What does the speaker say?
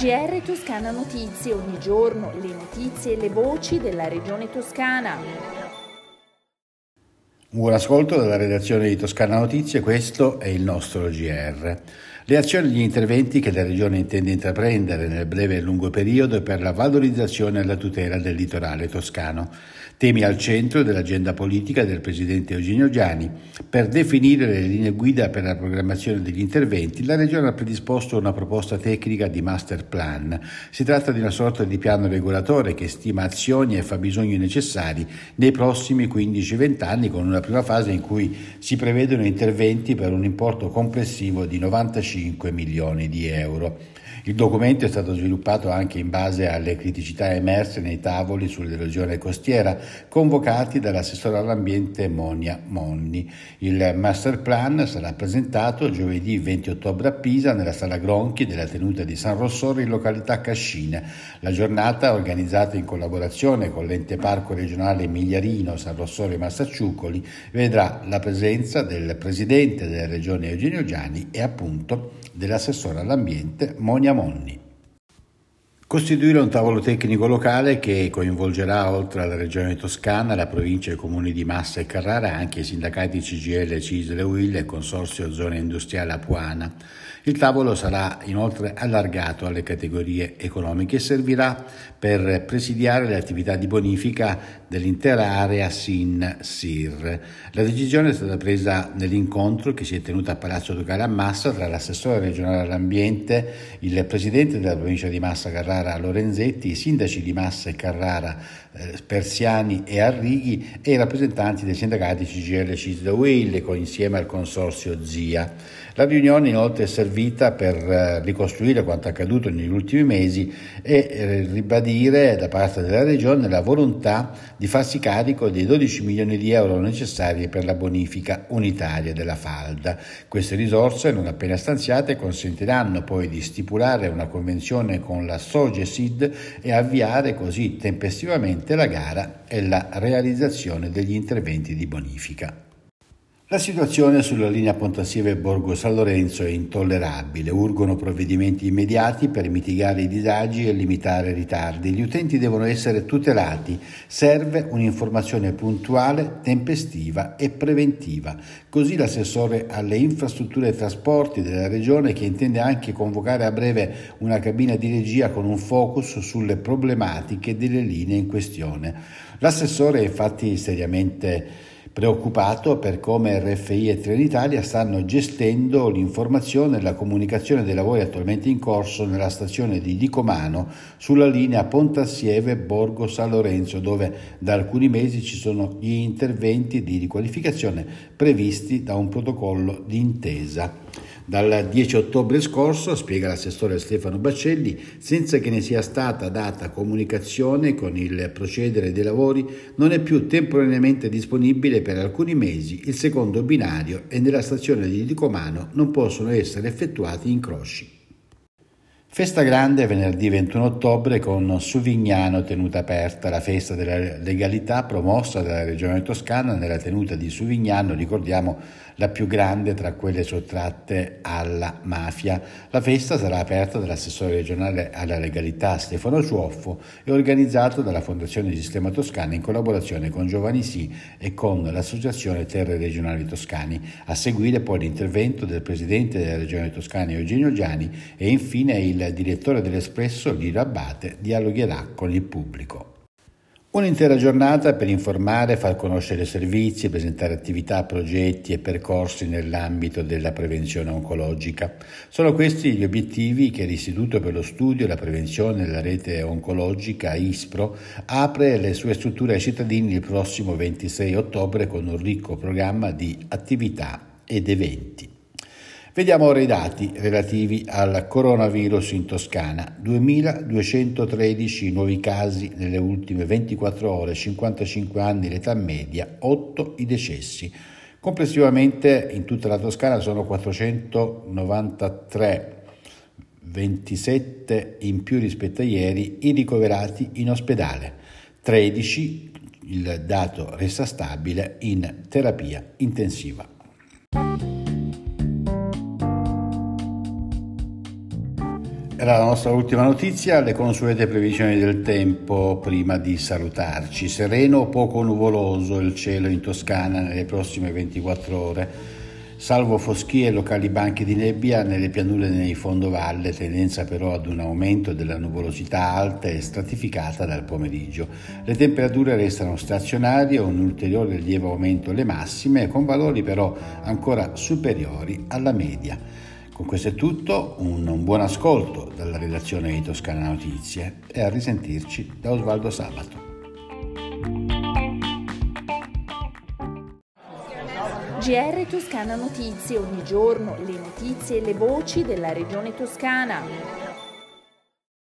GR Toscana Notizie, ogni giorno le notizie e le voci della regione toscana. Buon ascolto dalla redazione di Toscana Notizie, questo è il nostro GR. Le azioni e gli interventi che la Regione intende intraprendere nel breve e lungo periodo per la valorizzazione e la tutela del litorale toscano. Temi al centro dell'agenda politica del Presidente Eugenio Giani. Per definire le linee guida per la programmazione degli interventi, la Regione ha predisposto una proposta tecnica di master plan. Si tratta di una sorta di piano regolatore che stima azioni e fabbisogni necessari nei prossimi 15-20 anni con una prima fase in cui si prevedono interventi per un importo complessivo di 95 5 milioni di euro. Il documento è stato sviluppato anche in base alle criticità emerse nei tavoli sull'erosione costiera convocati dall'assessore all'ambiente Monia Monni. Il master plan sarà presentato giovedì 20 ottobre a Pisa nella sala Gronchi della tenuta di San Rossore in località Cascina. La giornata, organizzata in collaborazione con l'ente parco regionale Migliarino, San Rossore e Massacciucoli, vedrà la presenza del presidente della regione Eugenio Giani e appunto dell'assessore all'ambiente Monia Monni. Costituire un tavolo tecnico locale che coinvolgerà oltre alla Regione Toscana, la provincia e i comuni di Massa e Carrara anche i sindacati CGL, CISL, UIL e Consorzio Zona Industriale Apuana. Il tavolo sarà inoltre allargato alle categorie economiche e servirà per presidiare le attività di bonifica dell'intera area SIN-SIR. La decisione è stata presa nell'incontro che si è tenuto a Palazzo Ducale a Massa tra l'assessore regionale all'ambiente, il presidente della provincia di Massa Carrara Lorenzetti, i sindaci di Massa e Carrara eh, Persiani e Arrighi e i rappresentanti dei sindacati CGL Cisda Will insieme al consorzio ZIA. La riunione inoltre è servita per eh, ricostruire quanto accaduto negli ultimi mesi e eh, ribadire da parte della Regione la volontà di farsi carico dei 12 milioni di euro necessari per la bonifica unitaria della falda. Queste risorse, non appena stanziate, consentiranno poi di stipulare una convenzione con la Sogesid e avviare così tempestivamente la gara e la realizzazione degli interventi di bonifica. La situazione sulla linea Pontassieve Borgo San Lorenzo è intollerabile, urgono provvedimenti immediati per mitigare i disagi e limitare i ritardi. Gli utenti devono essere tutelati, serve un'informazione puntuale, tempestiva e preventiva. Così l'assessore alle infrastrutture e trasporti della regione che intende anche convocare a breve una cabina di regia con un focus sulle problematiche delle linee in questione. L'assessore è infatti seriamente preoccupato per come RFI e Trenitalia stanno gestendo l'informazione e la comunicazione dei lavori attualmente in corso nella stazione di Dicomano sulla linea Pontassieve-Borgo San Lorenzo dove da alcuni mesi ci sono gli interventi di riqualificazione previsti da un protocollo d'intesa. Dal 10 ottobre scorso, spiega l'assessore Stefano Baccelli, senza che ne sia stata data comunicazione con il procedere dei lavori, non è più temporaneamente disponibile per alcuni mesi il secondo binario e nella stazione di Dicomano non possono essere effettuati incroci. Festa grande venerdì 21 ottobre con Suvignano tenuta aperta, la festa della legalità promossa dalla Regione Toscana nella tenuta di Suvignano, ricordiamo la più grande tra quelle sottratte alla mafia. La festa sarà aperta dall'assessore regionale alla legalità Stefano Ciuoffo e organizzato dalla Fondazione Sistema Toscana in collaborazione con Giovanni Sì e con l'Associazione Terre Regionali Toscani. A seguire poi l'intervento del Presidente della Regione Toscana Eugenio Giani e infine il direttore dell'Espresso Liro Abate dialogherà con il pubblico. Un'intera giornata per informare, far conoscere servizi, presentare attività, progetti e percorsi nell'ambito della prevenzione oncologica. Sono questi gli obiettivi che l'Istituto per lo Studio e la Prevenzione della Rete Oncologica, ISPRO, apre le sue strutture ai cittadini il prossimo 26 ottobre con un ricco programma di attività ed eventi. Vediamo ora i dati relativi al coronavirus in Toscana. 2.213 nuovi casi nelle ultime 24 ore, 55 anni l'età media, 8 i decessi. Complessivamente in tutta la Toscana sono 493, 27 in più rispetto a ieri, i ricoverati in ospedale, 13, il dato resta stabile, in terapia intensiva. Era la nostra ultima notizia, le consuete previsioni del tempo prima di salutarci. Sereno o poco nuvoloso il cielo in Toscana nelle prossime 24 ore, salvo foschie e locali banchi di nebbia nelle pianure e nei fondovalle, tendenza però ad un aumento della nuvolosità alta e stratificata dal pomeriggio. Le temperature restano stazionarie, un ulteriore lieve aumento alle massime, con valori però ancora superiori alla media. Con questo è tutto, un, un buon ascolto dalla redazione di Toscana Notizie e a risentirci da Osvaldo Sabato. GR Toscana Notizie, ogni giorno le notizie e le voci della regione toscana.